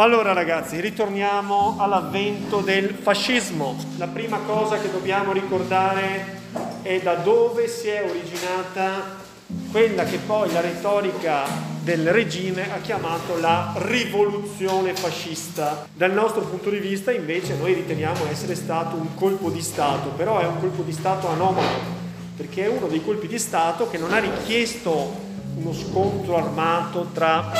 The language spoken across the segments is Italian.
Allora ragazzi, ritorniamo all'avvento del fascismo. La prima cosa che dobbiamo ricordare è da dove si è originata quella che poi la retorica del regime ha chiamato la rivoluzione fascista. Dal nostro punto di vista invece noi riteniamo essere stato un colpo di Stato, però è un colpo di Stato anomalo, perché è uno dei colpi di Stato che non ha richiesto uno scontro armato tra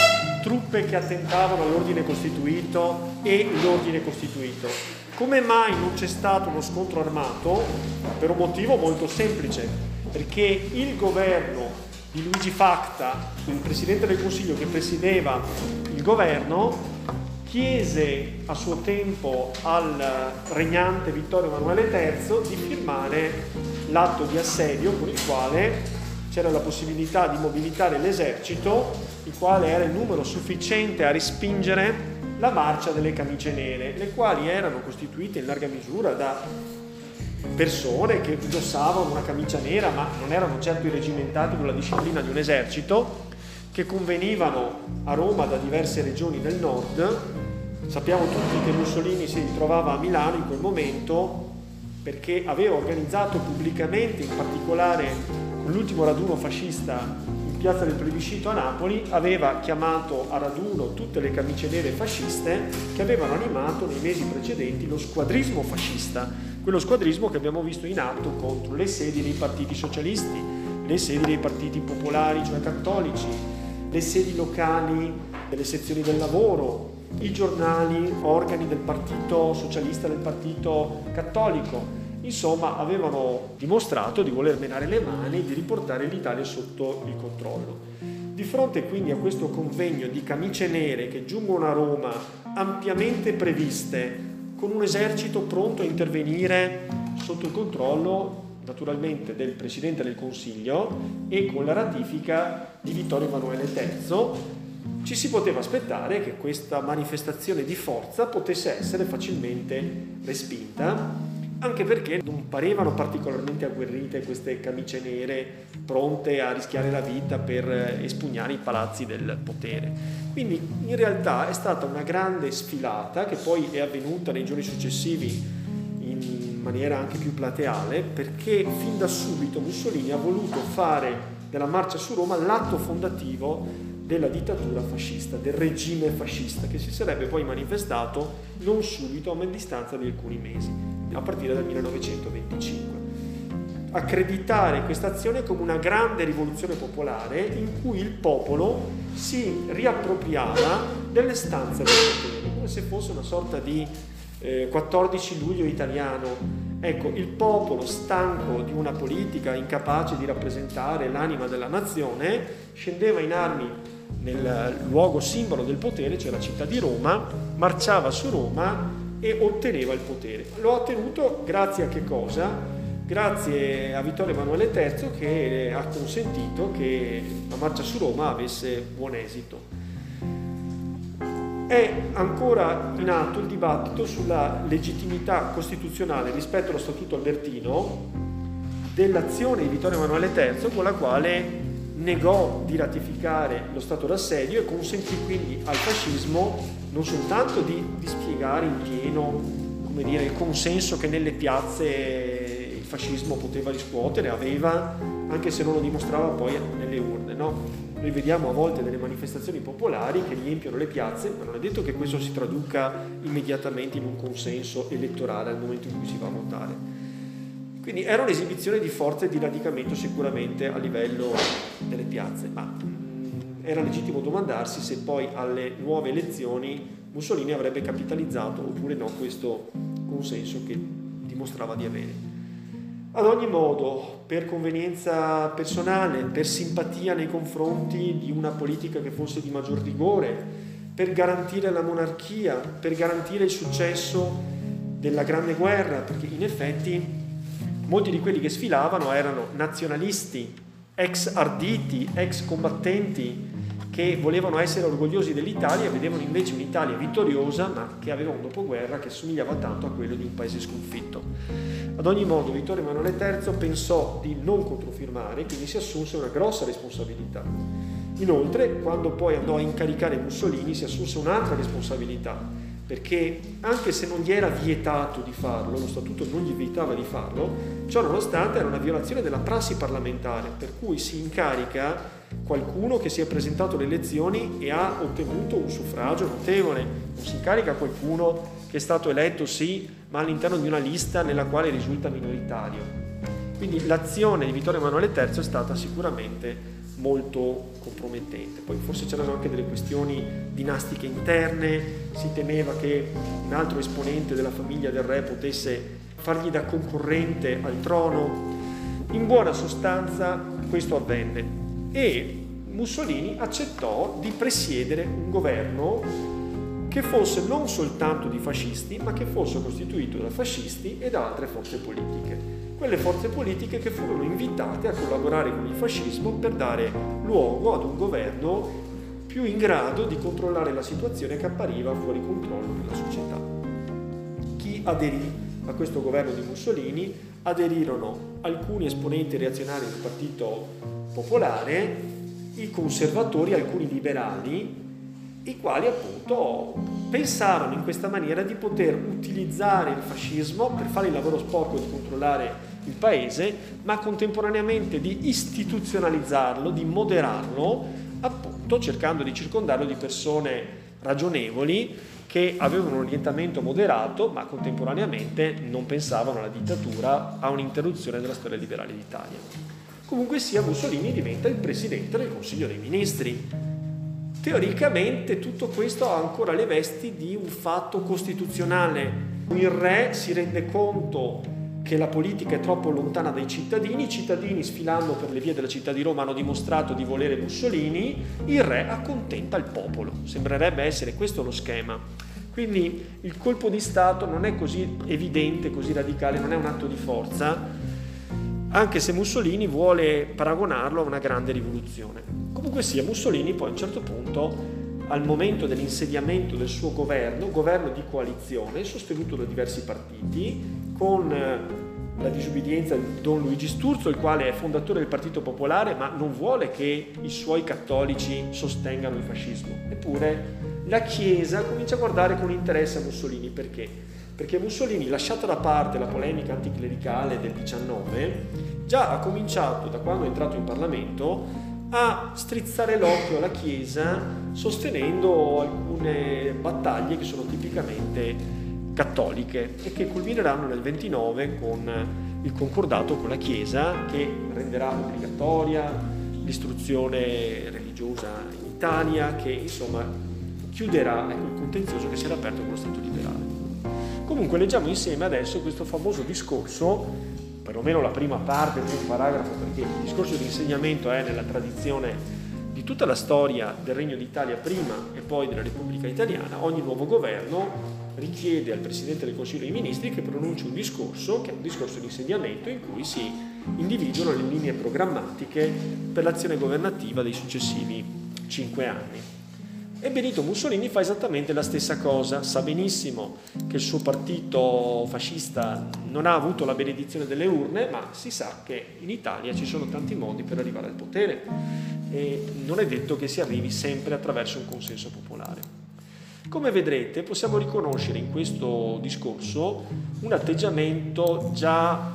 truppe che attentavano all'ordine costituito e l'ordine costituito. Come mai non c'è stato uno scontro armato? Per un motivo molto semplice, perché il governo di Luigi Facta, il Presidente del Consiglio che presiedeva il governo, chiese a suo tempo al regnante Vittorio Emanuele III di firmare l'atto di assedio con il quale c'era la possibilità di mobilitare l'esercito, il quale era il numero sufficiente a respingere la marcia delle camicie nere, le quali erano costituite in larga misura da persone che indossavano una camicia nera, ma non erano certo i regimentati con la disciplina di un esercito, che convenivano a Roma da diverse regioni del nord. Sappiamo tutti che Mussolini si ritrovava a Milano in quel momento perché aveva organizzato pubblicamente, in particolare l'ultimo raduno fascista piazza del plebiscito a Napoli aveva chiamato a raduno tutte le camicie nere fasciste che avevano animato nei mesi precedenti lo squadrismo fascista, quello squadrismo che abbiamo visto in atto contro le sedi dei partiti socialisti, le sedi dei partiti popolari, cioè cattolici, le sedi locali delle sezioni del lavoro, i giornali, organi del partito socialista, del partito cattolico, Insomma, avevano dimostrato di voler menare le mani, di riportare l'Italia sotto il controllo. Di fronte quindi a questo convegno di camicie nere che giungono a Roma ampiamente previste, con un esercito pronto a intervenire sotto il controllo naturalmente del Presidente del Consiglio e con la ratifica di Vittorio Emanuele III, ci si poteva aspettare che questa manifestazione di forza potesse essere facilmente respinta anche perché non parevano particolarmente agguerrite queste camicie nere pronte a rischiare la vita per espugnare i palazzi del potere. Quindi in realtà è stata una grande sfilata che poi è avvenuta nei giorni successivi in maniera anche più plateale perché fin da subito Mussolini ha voluto fare della marcia su Roma l'atto fondativo della dittatura fascista, del regime fascista, che si sarebbe poi manifestato non subito, ma in distanza di alcuni mesi a partire dal 1925. Accreditare questa azione come una grande rivoluzione popolare in cui il popolo si riappropriava delle stanze del potere, come se fosse una sorta di eh, 14 luglio italiano. Ecco, il popolo stanco di una politica incapace di rappresentare l'anima della nazione scendeva in armi nel luogo simbolo del potere, cioè la città di Roma, marciava su Roma e otteneva il potere. Lo ha ottenuto grazie a che cosa? Grazie a Vittorio Emanuele III che ha consentito che la marcia su Roma avesse buon esito. È ancora in atto il dibattito sulla legittimità costituzionale rispetto allo Statuto Albertino dell'azione di Vittorio Emanuele III con la quale negò di ratificare lo stato d'assedio e consentì quindi al fascismo non soltanto di, spiegare in pieno dire, il consenso che nelle piazze il fascismo poteva riscuotere, aveva, anche se non lo dimostrava poi nelle urne. No? Noi vediamo a volte delle manifestazioni popolari che riempiono le piazze, ma non è detto che questo si traduca immediatamente in un consenso elettorale al momento in cui si va a votare. Quindi era un'esibizione di forza e di radicamento sicuramente a livello delle piazze, ma era legittimo domandarsi se poi alle nuove elezioni Mussolini avrebbe capitalizzato oppure no questo consenso che dimostrava di avere. Ad ogni modo, per convenienza personale, per simpatia nei confronti di una politica che fosse di maggior rigore, per garantire la monarchia, per garantire il successo della Grande Guerra, perché in effetti molti di quelli che sfilavano erano nazionalisti, ex arditi, ex combattenti, che volevano essere orgogliosi dell'Italia e vedevano invece un'Italia vittoriosa ma che aveva un dopoguerra che somigliava tanto a quello di un paese sconfitto. Ad ogni modo Vittorio Emanuele III pensò di non controfirmare, quindi si assunse una grossa responsabilità. Inoltre, quando poi andò a incaricare Mussolini, si assunse un'altra responsabilità, perché anche se non gli era vietato di farlo, lo statuto non gli vietava di farlo, ciò nonostante era una violazione della prassi parlamentare, per cui si incarica qualcuno che si è presentato alle elezioni e ha ottenuto un suffragio notevole, non si incarica qualcuno che è stato eletto sì, ma all'interno di una lista nella quale risulta minoritario. Quindi l'azione di Vittorio Emanuele III è stata sicuramente molto compromettente. Poi forse c'erano anche delle questioni dinastiche interne, si temeva che un altro esponente della famiglia del re potesse fargli da concorrente al trono. In buona sostanza questo avvenne e Mussolini accettò di presiedere un governo che fosse non soltanto di fascisti, ma che fosse costituito da fascisti e da altre forze politiche. Quelle forze politiche che furono invitate a collaborare con il fascismo per dare luogo ad un governo più in grado di controllare la situazione che appariva fuori controllo nella società. Chi aderì a questo governo di Mussolini? Aderirono alcuni esponenti reazionari del Partito Popolare, i conservatori, alcuni liberali, i quali appunto pensavano in questa maniera di poter utilizzare il fascismo per fare il lavoro sporco di controllare il paese, ma contemporaneamente di istituzionalizzarlo, di moderarlo, appunto cercando di circondarlo di persone ragionevoli che avevano un orientamento moderato, ma contemporaneamente non pensavano alla dittatura, a un'interruzione della storia liberale d'Italia. Comunque sia, Mussolini diventa il presidente del Consiglio dei Ministri, Teoricamente tutto questo ha ancora le vesti di un fatto costituzionale. Il re si rende conto che la politica è troppo lontana dai cittadini, i cittadini sfilando per le vie della città di Roma hanno dimostrato di volere Mussolini, il re accontenta il popolo. Sembrerebbe essere questo lo schema. Quindi il colpo di Stato non è così evidente, così radicale, non è un atto di forza, anche se Mussolini vuole paragonarlo a una grande rivoluzione. Comunque sia, Mussolini poi a un certo punto, al momento dell'insediamento del suo governo, governo di coalizione, sostenuto da diversi partiti, con eh, la disubbidienza di Don Luigi Sturzo, il quale è fondatore del Partito Popolare, ma non vuole che i suoi cattolici sostengano il fascismo. Eppure la Chiesa comincia a guardare con interesse a Mussolini. Perché? Perché Mussolini, lasciata da parte la polemica anticlericale del 19, già ha cominciato, da quando è entrato in Parlamento, a strizzare l'occhio alla Chiesa sostenendo alcune battaglie che sono tipicamente cattoliche e che culmineranno nel 29 con il concordato con la Chiesa che renderà obbligatoria l'istruzione religiosa in Italia, che insomma chiuderà ecco, il contenzioso che si era aperto con lo Stato liberale. Comunque leggiamo insieme adesso questo famoso discorso perlomeno la prima parte del paragrafo, perché il discorso di insegnamento è nella tradizione di tutta la storia del Regno d'Italia prima e poi della Repubblica Italiana, ogni nuovo governo richiede al Presidente del Consiglio dei Ministri che pronunci un discorso, che è un discorso di insediamento, in cui si individuano le linee programmatiche per l'azione governativa dei successivi cinque anni. E Benito Mussolini fa esattamente la stessa cosa, sa benissimo che il suo partito fascista non ha avuto la benedizione delle urne, ma si sa che in Italia ci sono tanti modi per arrivare al potere e non è detto che si arrivi sempre attraverso un consenso popolare. Come vedrete possiamo riconoscere in questo discorso un atteggiamento già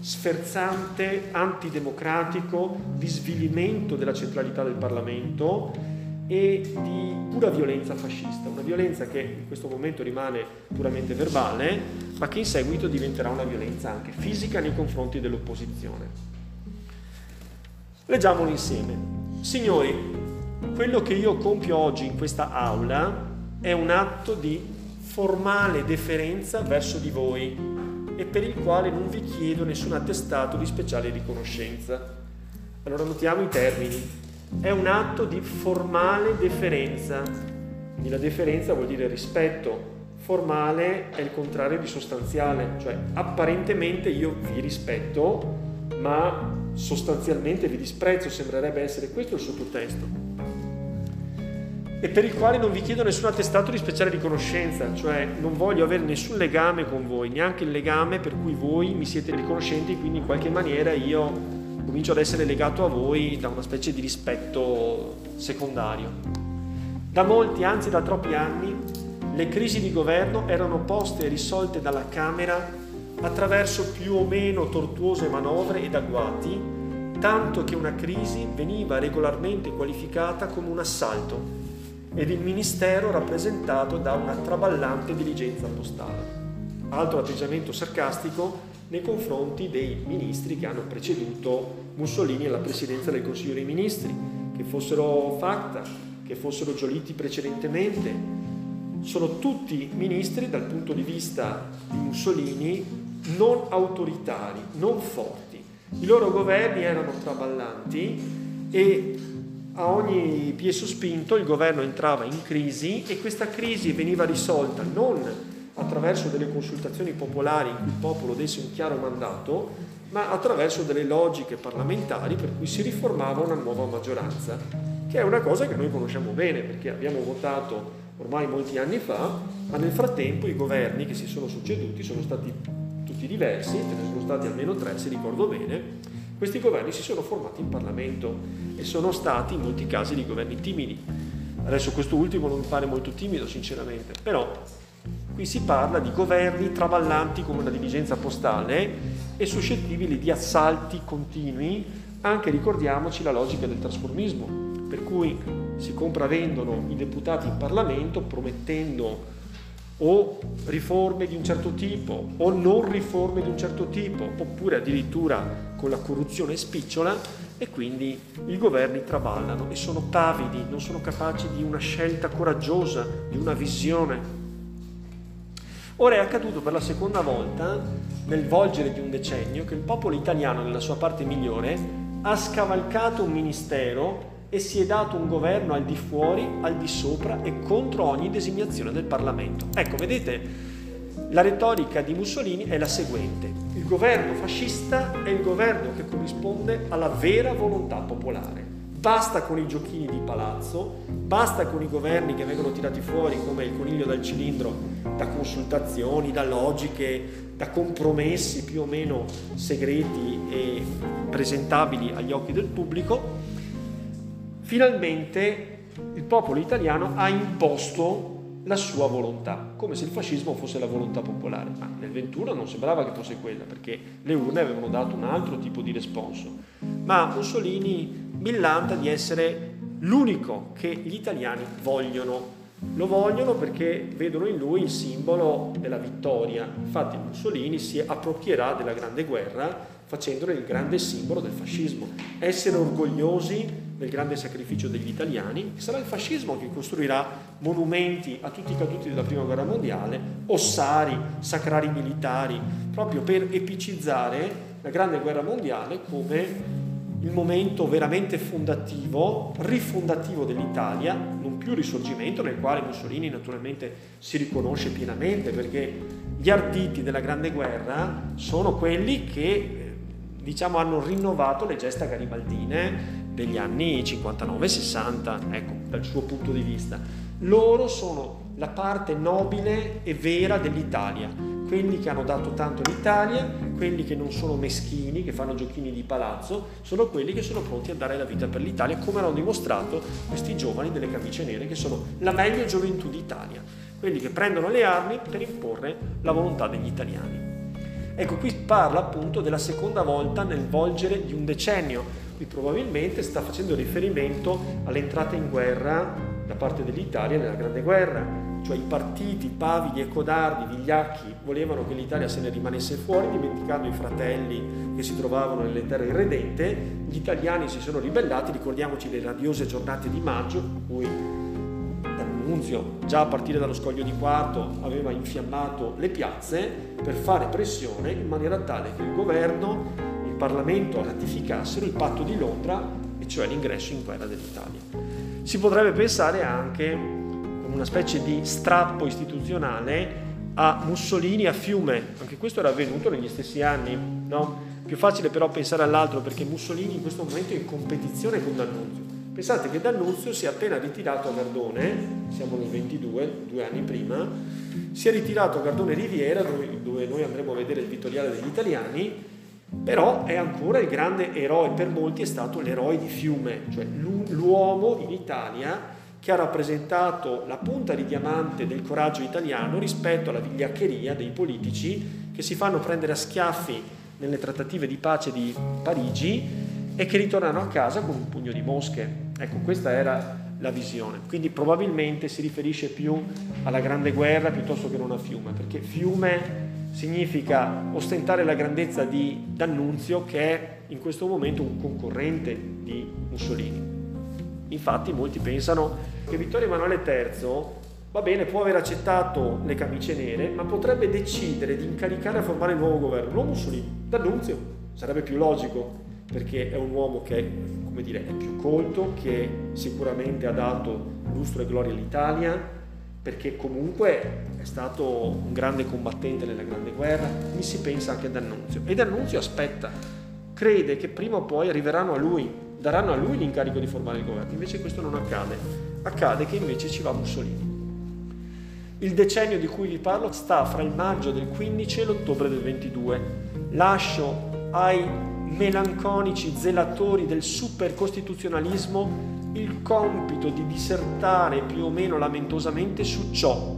sferzante, antidemocratico, di svilimento della centralità del Parlamento, e di pura violenza fascista, una violenza che in questo momento rimane puramente verbale, ma che in seguito diventerà una violenza anche fisica nei confronti dell'opposizione. Leggiamolo insieme. Signori, quello che io compio oggi in questa aula è un atto di formale deferenza verso di voi e per il quale non vi chiedo nessun attestato di speciale riconoscenza. Allora notiamo i termini è un atto di formale deferenza. Quindi la deferenza vuol dire rispetto, formale è il contrario di sostanziale, cioè apparentemente io vi rispetto, ma sostanzialmente vi disprezzo, sembrerebbe essere questo il sottotesto. E per il quale non vi chiedo nessun attestato di speciale riconoscenza, cioè non voglio avere nessun legame con voi, neanche il legame per cui voi mi siete riconoscenti, quindi in qualche maniera io comincio ad essere legato a voi da una specie di rispetto secondario. Da molti, anzi da troppi anni, le crisi di governo erano poste e risolte dalla Camera attraverso più o meno tortuose manovre ed agguati, tanto che una crisi veniva regolarmente qualificata come un assalto ed il Ministero rappresentato da una traballante diligenza postale. Altro atteggiamento sarcastico nei confronti dei ministri che hanno preceduto Mussolini alla presidenza del Consiglio dei Ministri, che fossero Facta, che fossero Giolitti precedentemente. Sono tutti ministri dal punto di vista di Mussolini non autoritari, non forti. I loro governi erano traballanti e a ogni piè sospinto il governo entrava in crisi e questa crisi veniva risolta non attraverso delle consultazioni popolari in cui il popolo desse un chiaro mandato, ma attraverso delle logiche parlamentari per cui si riformava una nuova maggioranza, che è una cosa che noi conosciamo bene perché abbiamo votato ormai molti anni fa, ma nel frattempo i governi che si sono succeduti sono stati tutti diversi, ce ne sono stati almeno tre se ricordo bene, questi governi si sono formati in Parlamento e sono stati in molti casi dei governi timidi. Adesso questo ultimo non mi pare molto timido sinceramente, però qui si parla di governi traballanti come una diligenza postale e suscettibili di assalti continui, anche ricordiamoci la logica del trasformismo, per cui si compravendono i deputati in Parlamento promettendo o riforme di un certo tipo o non riforme di un certo tipo, oppure addirittura con la corruzione spicciola e quindi i governi traballano e sono pavidi, non sono capaci di una scelta coraggiosa, di una visione. Ora è accaduto per la seconda volta, nel volgere di un decennio, che il popolo italiano, nella sua parte migliore, ha scavalcato un ministero e si è dato un governo al di fuori, al di sopra e contro ogni designazione del Parlamento. Ecco, vedete, la retorica di Mussolini è la seguente. Il governo fascista è il governo che corrisponde alla vera volontà popolare. Basta con i giochini di palazzo, basta con i governi che vengono tirati fuori come il coniglio dal cilindro da consultazioni, da logiche, da compromessi più o meno segreti e presentabili agli occhi del pubblico finalmente il popolo italiano ha imposto la sua volontà, come se il fascismo fosse la volontà popolare. Ma nel 21 non sembrava che fosse quella, perché le urne avevano dato un altro tipo di responso. Ma Mussolini millanta di essere l'unico che gli italiani vogliono. Lo vogliono perché vedono in lui il simbolo della vittoria. Infatti Mussolini si approprierà della Grande Guerra facendone il grande simbolo del fascismo. Essere orgogliosi del grande sacrificio degli italiani, sarà il fascismo che costruirà monumenti a tutti i caduti della Prima Guerra Mondiale, ossari, sacrari militari, proprio per epicizzare la Grande Guerra Mondiale come il momento veramente fondativo, rifondativo dell'Italia, non più risorgimento nel quale Mussolini naturalmente si riconosce pienamente perché gli arditi della Grande Guerra sono quelli che diciamo hanno rinnovato le gesta garibaldine degli anni 59-60, ecco, dal suo punto di vista. Loro sono la parte nobile e vera dell'Italia, quelli che hanno dato tanto all'Italia, quelli che non sono meschini, che fanno giochini di palazzo, sono quelli che sono pronti a dare la vita per l'Italia, come hanno dimostrato questi giovani delle camicie nere, che sono la meglio gioventù d'Italia, quelli che prendono le armi per imporre la volontà degli italiani. Ecco, qui parla appunto della seconda volta nel volgere di un decennio, qui probabilmente sta facendo riferimento all'entrata in guerra da parte dell'Italia nella Grande Guerra, cioè i partiti pavidi e codardi, vigliacchi, volevano che l'Italia se ne rimanesse fuori, dimenticando i fratelli che si trovavano nelle terre irredente, gli italiani si sono ribellati, ricordiamoci le radiose giornate di maggio, in cui D'Annunzio già a partire dallo scoglio di Quarto aveva infiammato le piazze per fare pressione in maniera tale che il governo Parlamento ratificassero il patto di Londra, e cioè l'ingresso in guerra dell'Italia. Si potrebbe pensare anche, con una specie di strappo istituzionale, a Mussolini a Fiume, anche questo era avvenuto negli stessi anni, no? Più facile però pensare all'altro perché Mussolini in questo momento è in competizione con D'Annunzio. Pensate che D'Annunzio si è appena ritirato a Gardone, siamo nel 22, due anni prima, si è ritirato a Gardone Riviera dove, dove noi andremo a vedere il vittoriale degli italiani però è ancora il grande eroe, per molti è stato l'eroe di Fiume, cioè l'uomo in Italia che ha rappresentato la punta di diamante del coraggio italiano rispetto alla vigliaccheria dei politici che si fanno prendere a schiaffi nelle trattative di pace di Parigi e che ritornano a casa con un pugno di mosche. Ecco, questa era la visione. Quindi probabilmente si riferisce più alla Grande Guerra piuttosto che non a Fiume, perché Fiume significa ostentare la grandezza di D'Annunzio che è in questo momento un concorrente di Mussolini. Infatti molti pensano che Vittorio Emanuele III va bene, può aver accettato le camicie nere, ma potrebbe decidere di incaricare a formare il nuovo governo, non Mussolini, D'Annunzio. Sarebbe più logico, perché è un uomo che come dire, è più colto, che sicuramente ha dato lustro e gloria all'Italia, perché comunque è stato un grande combattente nella Grande Guerra, mi si pensa anche a D'Annunzio. E D'Annunzio aspetta, crede che prima o poi arriveranno a lui, daranno a lui l'incarico di formare il governo, invece questo non accade, accade che invece ci va Mussolini. Il decennio di cui vi parlo sta fra il maggio del 15 e l'ottobre del 22. Lascio ai melanconici zelatori del supercostituzionalismo il compito di dissertare più o meno lamentosamente su ciò.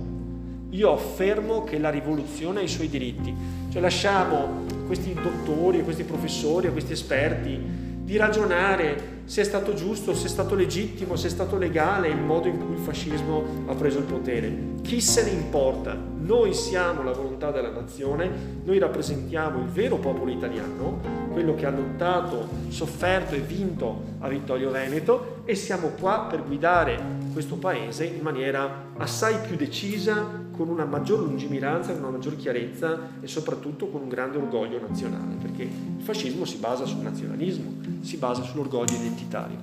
Io affermo che la rivoluzione ha i suoi diritti, cioè lasciamo questi dottori, questi professori, questi esperti di ragionare se è stato giusto, se è stato legittimo, se è stato legale il modo in cui il fascismo ha preso il potere. Chi se ne importa? Noi siamo la volontà della nazione, noi rappresentiamo il vero popolo italiano, quello che ha lottato, sofferto e vinto a Vittorio Veneto e siamo qua per guidare questo paese in maniera assai più decisa, con una maggior lungimiranza, con una maggior chiarezza e soprattutto con un grande orgoglio nazionale, perché il fascismo si basa sul nazionalismo, si basa sull'orgoglio identitario.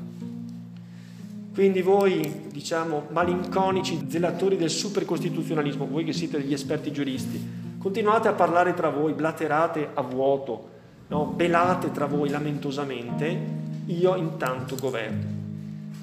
Quindi voi, diciamo, malinconici zelatori del supercostituzionalismo, voi che siete degli esperti giuristi, continuate a parlare tra voi, blaterate a vuoto, no? belate tra voi lamentosamente, io intanto governo.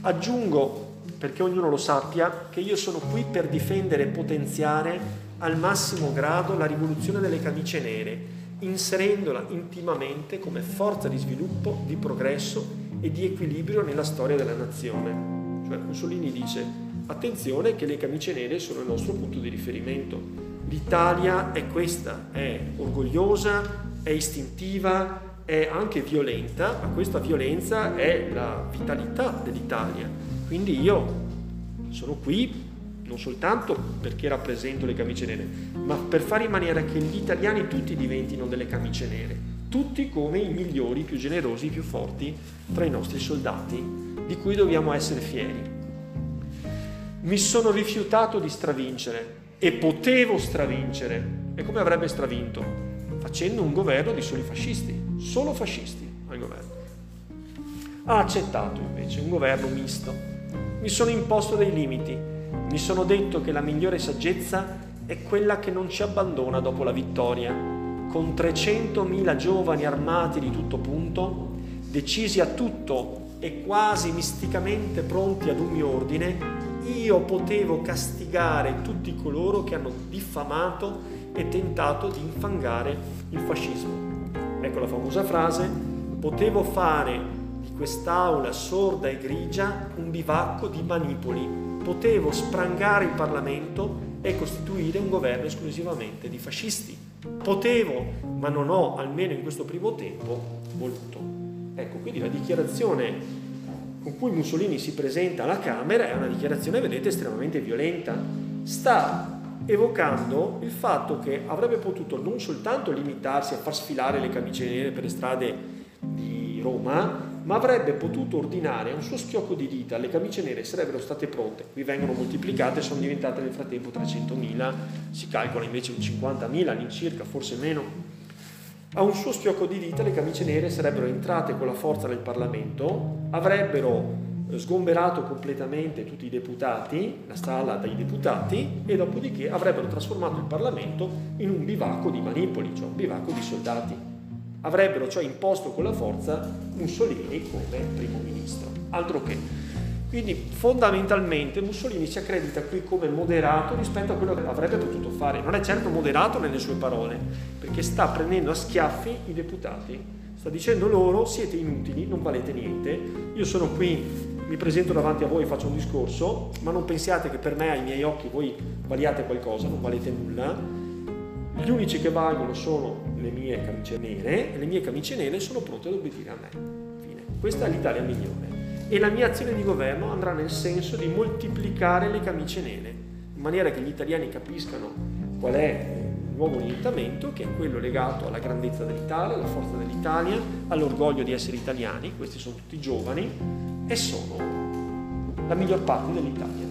Aggiungo, perché ognuno lo sappia, che io sono qui per difendere e potenziare al massimo grado la rivoluzione delle camicie nere, inserendola intimamente come forza di sviluppo, di progresso e di equilibrio nella storia della nazione. Cioè Mussolini dice attenzione che le camicie nere sono il nostro punto di riferimento. L'Italia è questa, è orgogliosa, è istintiva, è anche violenta, ma questa violenza è la vitalità dell'Italia. Quindi io sono qui non soltanto perché rappresento le camicie nere, ma per fare in maniera che gli italiani tutti diventino delle camicie nere, tutti come i migliori, i più generosi, i più forti tra i nostri soldati, di cui dobbiamo essere fieri. Mi sono rifiutato di stravincere e potevo stravincere. E come avrebbe stravinto? Facendo un governo di soli fascisti, solo fascisti al governo. Ha accettato invece un governo misto. Mi sono imposto dei limiti mi sono detto che la migliore saggezza è quella che non ci abbandona dopo la vittoria. Con 300.000 giovani armati di tutto punto, decisi a tutto e quasi misticamente pronti ad un mio ordine, io potevo castigare tutti coloro che hanno diffamato e tentato di infangare il fascismo. Ecco la famosa frase, potevo fare di quest'aula sorda e grigia un bivacco di manipoli potevo sprangare il Parlamento e costituire un governo esclusivamente di fascisti. Potevo, ma non ho, almeno in questo primo tempo, voluto. Ecco, quindi la dichiarazione con cui Mussolini si presenta alla Camera è una dichiarazione, vedete, estremamente violenta. Sta evocando il fatto che avrebbe potuto non soltanto limitarsi a far sfilare le camicie nere per le strade di Roma, ma avrebbe potuto ordinare a un suo schiocco di dita le camicie nere sarebbero state pronte, qui vengono moltiplicate, sono diventate nel frattempo 300.000, si calcola invece un 50.000 all'incirca, forse meno. A un suo schiocco di dita le camicie nere sarebbero entrate con la forza nel Parlamento, avrebbero sgomberato completamente tutti i deputati, la sala dai deputati, e dopodiché avrebbero trasformato il Parlamento in un bivacco di manipoli, cioè un bivacco di soldati avrebbero cioè imposto con la forza Mussolini come primo ministro. Altro che. Quindi fondamentalmente Mussolini si accredita qui come moderato rispetto a quello che avrebbe potuto fare. Non è certo moderato nelle sue parole, perché sta prendendo a schiaffi i deputati. Sta dicendo loro siete inutili, non valete niente, io sono qui, mi presento davanti a voi e faccio un discorso, ma non pensiate che per me, ai miei occhi, voi valiate qualcosa, non valete nulla. Gli unici che valgono sono le mie camicie nere e le mie camicie nere sono pronte ad obbedire a me. Fine. Questa è l'Italia migliore e la mia azione di governo andrà nel senso di moltiplicare le camicie nere, in maniera che gli italiani capiscano qual è il nuovo orientamento, che è quello legato alla grandezza dell'Italia, alla forza dell'Italia, all'orgoglio di essere italiani, questi sono tutti giovani e sono la miglior parte dell'Italia.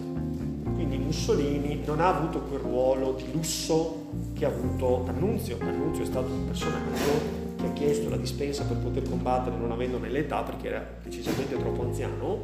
Quindi Mussolini non ha avuto quel ruolo di lusso che ha avuto D'Annunzio. D'Annunzio è stato un personaggio che ha chiesto la dispensa per poter combattere non avendone l'età perché era decisamente troppo anziano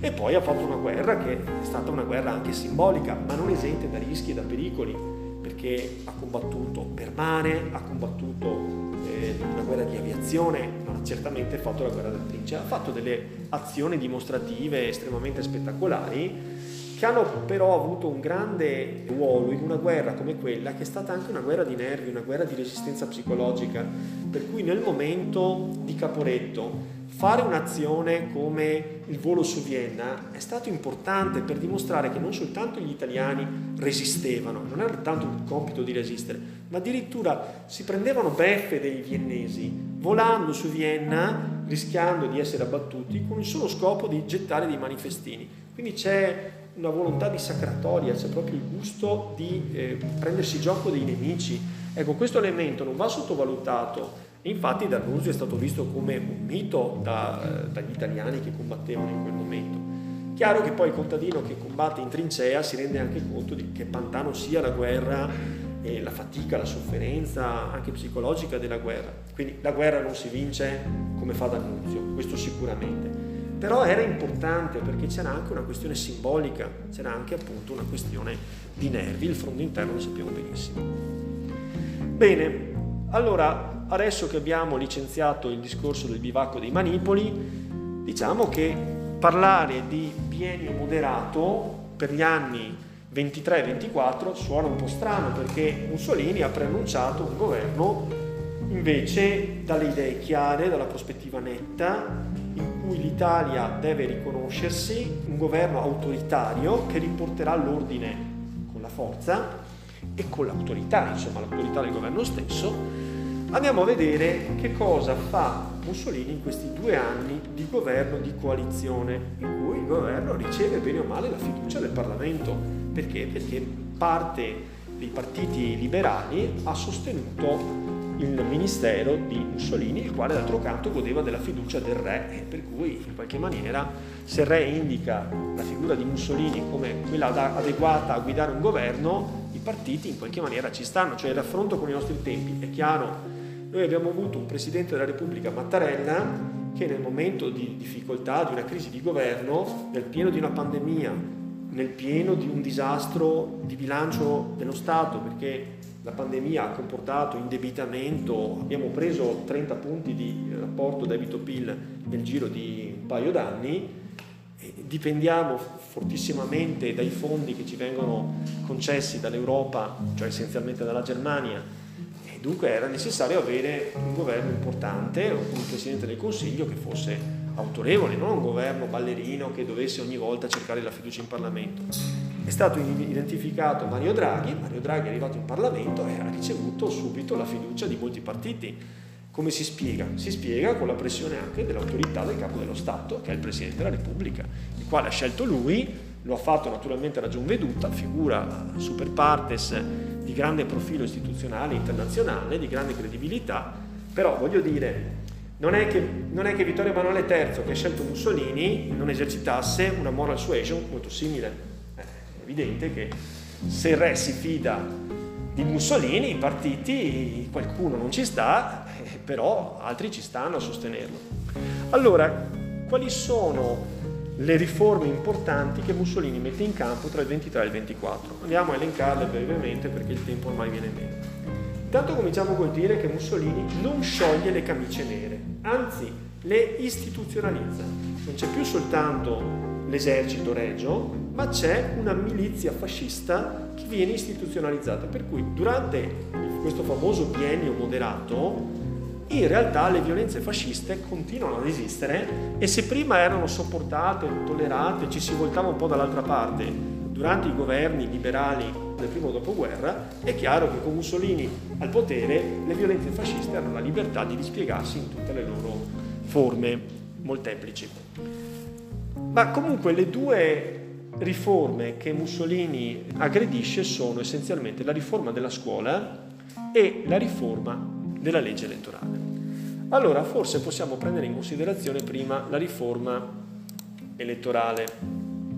e poi ha fatto una guerra che è stata una guerra anche simbolica ma non esente da rischi e da pericoli perché ha combattuto per mare, ha combattuto eh, una guerra di aviazione, non ha certamente fatto la guerra Principe, ha fatto delle azioni dimostrative estremamente spettacolari che hanno però avuto un grande ruolo in una guerra come quella, che è stata anche una guerra di nervi, una guerra di resistenza psicologica, per cui nel momento di Caporetto fare un'azione come il volo su Vienna è stato importante per dimostrare che non soltanto gli italiani resistevano, non era tanto il compito di resistere, ma addirittura si prendevano beffe dei viennesi, volando su Vienna, rischiando di essere abbattuti, con il solo scopo di gettare dei manifestini. Quindi c'è una volontà di sacratoria, c'è proprio il gusto di eh, prendersi gioco dei nemici. Ecco, questo elemento non va sottovalutato. Infatti D'Annunzio è stato visto come un mito da, eh, dagli italiani che combattevano in quel momento. Chiaro che poi il contadino che combatte in trincea si rende anche conto di che pantano sia la guerra e la fatica, la sofferenza anche psicologica della guerra. Quindi la guerra non si vince come fa D'Annunzio, questo sicuramente però era importante perché c'era anche una questione simbolica, c'era anche appunto una questione di nervi, il fronte interno lo sappiamo benissimo. Bene, allora adesso che abbiamo licenziato il discorso del bivacco dei manipoli, diciamo che parlare di biennio moderato per gli anni 23-24 suona un po' strano perché Mussolini ha preannunciato un governo invece dalle idee chiare, dalla prospettiva netta, cui l'Italia deve riconoscersi un governo autoritario che riporterà l'ordine con la forza e con l'autorità, insomma l'autorità del governo stesso, andiamo a vedere che cosa fa Mussolini in questi due anni di governo di coalizione, in cui il governo riceve bene o male la fiducia del Parlamento. Perché? Perché parte dei partiti liberali ha sostenuto il ministero di Mussolini, il quale d'altro canto godeva della fiducia del re, per cui in qualche maniera se il re indica la figura di Mussolini come quella adeguata a guidare un governo, partiti in qualche maniera ci stanno, cioè il raffronto con i nostri tempi è chiaro. Noi abbiamo avuto un Presidente della Repubblica, Mattarella, che nel momento di difficoltà, di una crisi di governo, nel pieno di una pandemia, nel pieno di un disastro di bilancio dello Stato, perché la pandemia ha comportato indebitamento, abbiamo preso 30 punti di rapporto debito-PIL nel giro di un paio d'anni, dipendiamo fortissimamente dai fondi che ci vengono concessi dall'Europa, cioè essenzialmente dalla Germania, e dunque era necessario avere un governo importante o un Presidente del Consiglio che fosse autorevole, non un governo ballerino che dovesse ogni volta cercare la fiducia in Parlamento è stato identificato Mario Draghi, Mario Draghi è arrivato in Parlamento e ha ricevuto subito la fiducia di molti partiti. Come si spiega? Si spiega con la pressione anche dell'autorità del capo dello Stato, che è il Presidente della Repubblica, il quale ha scelto lui, lo ha fatto naturalmente a ragion veduta, figura super partes di grande profilo istituzionale, internazionale, di grande credibilità, però voglio dire, non è, che, non è che Vittorio Emanuele III, che ha scelto Mussolini, non esercitasse una moral suasion molto simile evidente che se il re si fida di Mussolini, i partiti, qualcuno non ci sta, eh, però altri ci stanno a sostenerlo. Allora, quali sono le riforme importanti che Mussolini mette in campo tra il 23 e il 24? Andiamo a elencarle brevemente perché il tempo ormai viene meno. Intanto cominciamo col dire che Mussolini non scioglie le camicie nere, anzi le istituzionalizza. Non c'è più soltanto l'esercito regio, ma c'è una milizia fascista che viene istituzionalizzata. Per cui durante questo famoso biennio moderato, in realtà le violenze fasciste continuano ad esistere e se prima erano sopportate, tollerate, ci si voltava un po' dall'altra parte durante i governi liberali del primo dopoguerra, è chiaro che con Mussolini al potere le violenze fasciste hanno la libertà di dispiegarsi in tutte le loro forme molteplici. Ma comunque le due riforme che Mussolini aggredisce sono essenzialmente la riforma della scuola e la riforma della legge elettorale. Allora forse possiamo prendere in considerazione prima la riforma elettorale.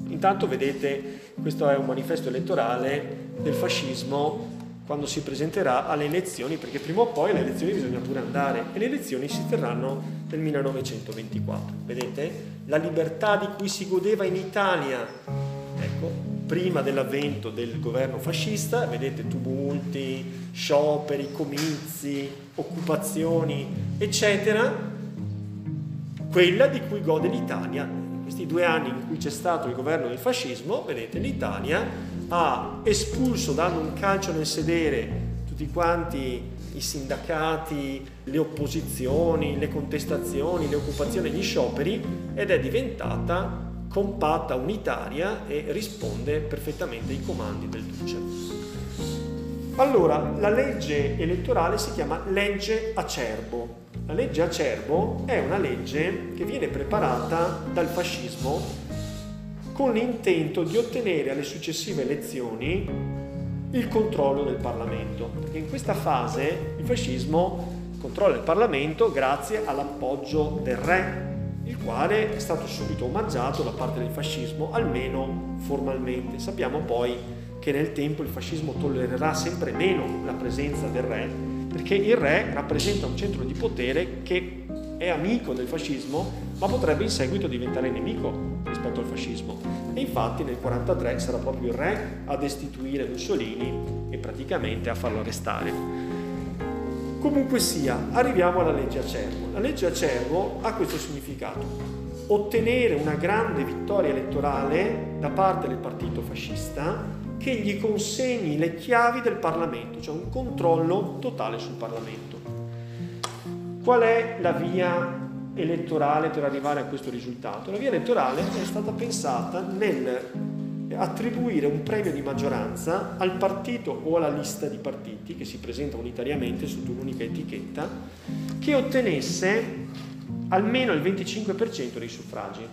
Intanto vedete, questo è un manifesto elettorale del fascismo quando si presenterà alle elezioni, perché prima o poi alle elezioni bisogna pure andare e le elezioni si terranno nel 1924. Vedete? La libertà di cui si godeva in Italia, ecco, prima dell'avvento del governo fascista, vedete tumulti, scioperi, comizi, occupazioni, eccetera, quella di cui gode l'Italia. In questi due anni in cui c'è stato il governo del fascismo, vedete, l'Italia ha espulso dando un calcio nel sedere tutti quanti i sindacati, le opposizioni, le contestazioni, le occupazioni, gli scioperi ed è diventata compatta, unitaria e risponde perfettamente ai comandi del Duce. Allora, la legge elettorale si chiama legge Acerbo. La legge Acerbo è una legge che viene preparata dal fascismo con l'intento di ottenere alle successive elezioni il controllo del Parlamento, perché in questa fase il fascismo controlla il Parlamento grazie all'appoggio del re, il quale è stato subito omaggiato da parte del fascismo, almeno formalmente. Sappiamo poi che nel tempo il fascismo tollererà sempre meno la presenza del re, perché il re rappresenta un centro di potere che è amico del fascismo, ma potrebbe in seguito diventare nemico rispetto al fascismo. E infatti nel 1943 sarà proprio il re a destituire Mussolini e praticamente a farlo arrestare. Comunque sia, arriviamo alla legge Acerbo. La legge Acerbo ha questo significato, ottenere una grande vittoria elettorale da parte del partito fascista che gli consegni le chiavi del Parlamento, cioè un controllo totale sul Parlamento. Qual è la via elettorale per arrivare a questo risultato? La via elettorale è stata pensata nel attribuire un premio di maggioranza al partito o alla lista di partiti che si presenta unitariamente sotto un'unica etichetta che ottenesse almeno il 25% dei suffragi.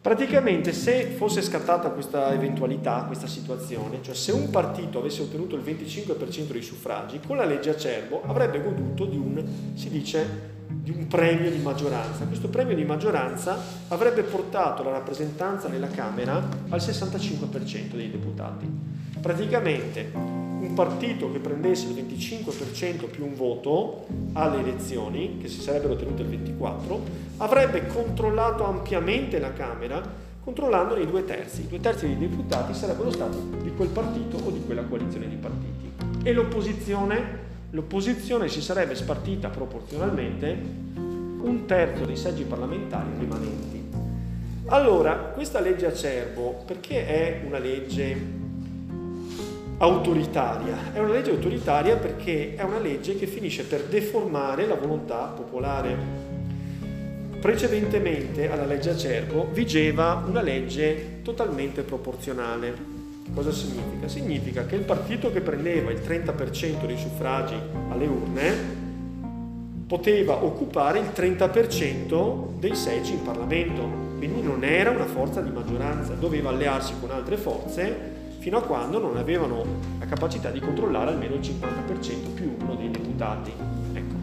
Praticamente se fosse scattata questa eventualità, questa situazione, cioè se un partito avesse ottenuto il 25% dei suffragi, con la legge Acerbo avrebbe goduto di un, si dice, di un premio di maggioranza. Questo premio di maggioranza avrebbe portato la rappresentanza nella Camera al 65% dei deputati. Praticamente un partito che prendesse il 25% più un voto alle elezioni, che si sarebbero tenute il 24%, avrebbe controllato ampiamente la Camera, controllandone i due terzi. I due terzi dei deputati sarebbero stati di quel partito o di quella coalizione di partiti. E l'opposizione? L'opposizione si sarebbe spartita proporzionalmente un terzo dei seggi parlamentari rimanenti. Allora, questa legge Acerbo, perché è una legge autoritaria. È una legge autoritaria perché è una legge che finisce per deformare la volontà popolare. Precedentemente alla legge Acerbo vigeva una legge totalmente proporzionale. Cosa significa? Significa che il partito che prendeva il 30% dei suffragi alle urne poteva occupare il 30% dei seggi in Parlamento, quindi non era una forza di maggioranza, doveva allearsi con altre forze fino a quando non avevano la capacità di controllare almeno il 50% più uno dei deputati. Ecco.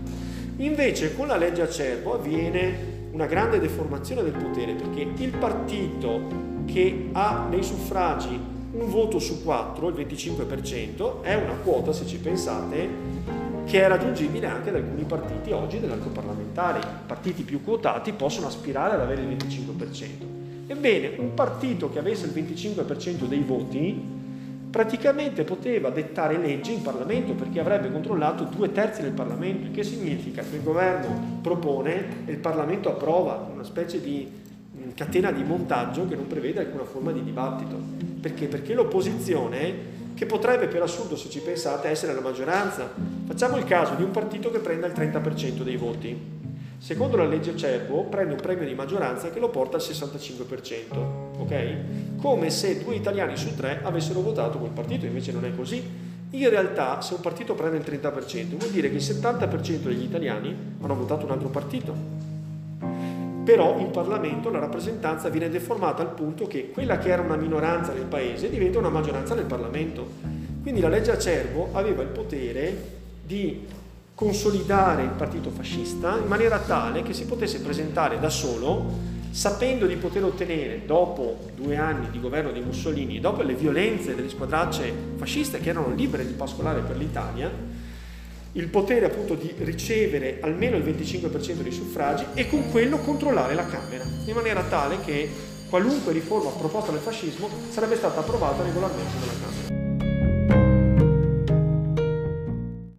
Invece con la legge Acerbo avviene una grande deformazione del potere perché il partito che ha nei suffragi un voto su quattro, il 25%, è una quota, se ci pensate, che è raggiungibile anche da alcuni partiti oggi dell'arco parlamentare. I partiti più quotati possono aspirare ad avere il 25%. Ebbene, un partito che avesse il 25% dei voti praticamente poteva dettare leggi in Parlamento perché avrebbe controllato due terzi del Parlamento, il che significa che il governo propone e il Parlamento approva una specie di catena di montaggio che non prevede alcuna forma di dibattito. Perché? Perché l'opposizione, che potrebbe per assurdo, se ci pensate, essere la maggioranza, facciamo il caso di un partito che prenda il 30% dei voti. Secondo la legge Cervo prende un premio di maggioranza che lo porta al 65%, ok? Come se due italiani su tre avessero votato quel partito, invece non è così. In realtà, se un partito prende il 30%, vuol dire che il 70% degli italiani hanno votato un altro partito. Però in Parlamento la rappresentanza viene deformata al punto che quella che era una minoranza nel paese diventa una maggioranza nel Parlamento. Quindi la legge Acerbo aveva il potere di consolidare il partito fascista in maniera tale che si potesse presentare da solo sapendo di poter ottenere, dopo due anni di governo di Mussolini dopo le violenze delle squadracce fasciste che erano libere di pascolare per l'Italia, il potere appunto di ricevere almeno il 25% dei suffragi e con quello controllare la Camera, in maniera tale che qualunque riforma proposta dal fascismo sarebbe stata approvata regolarmente dalla Camera.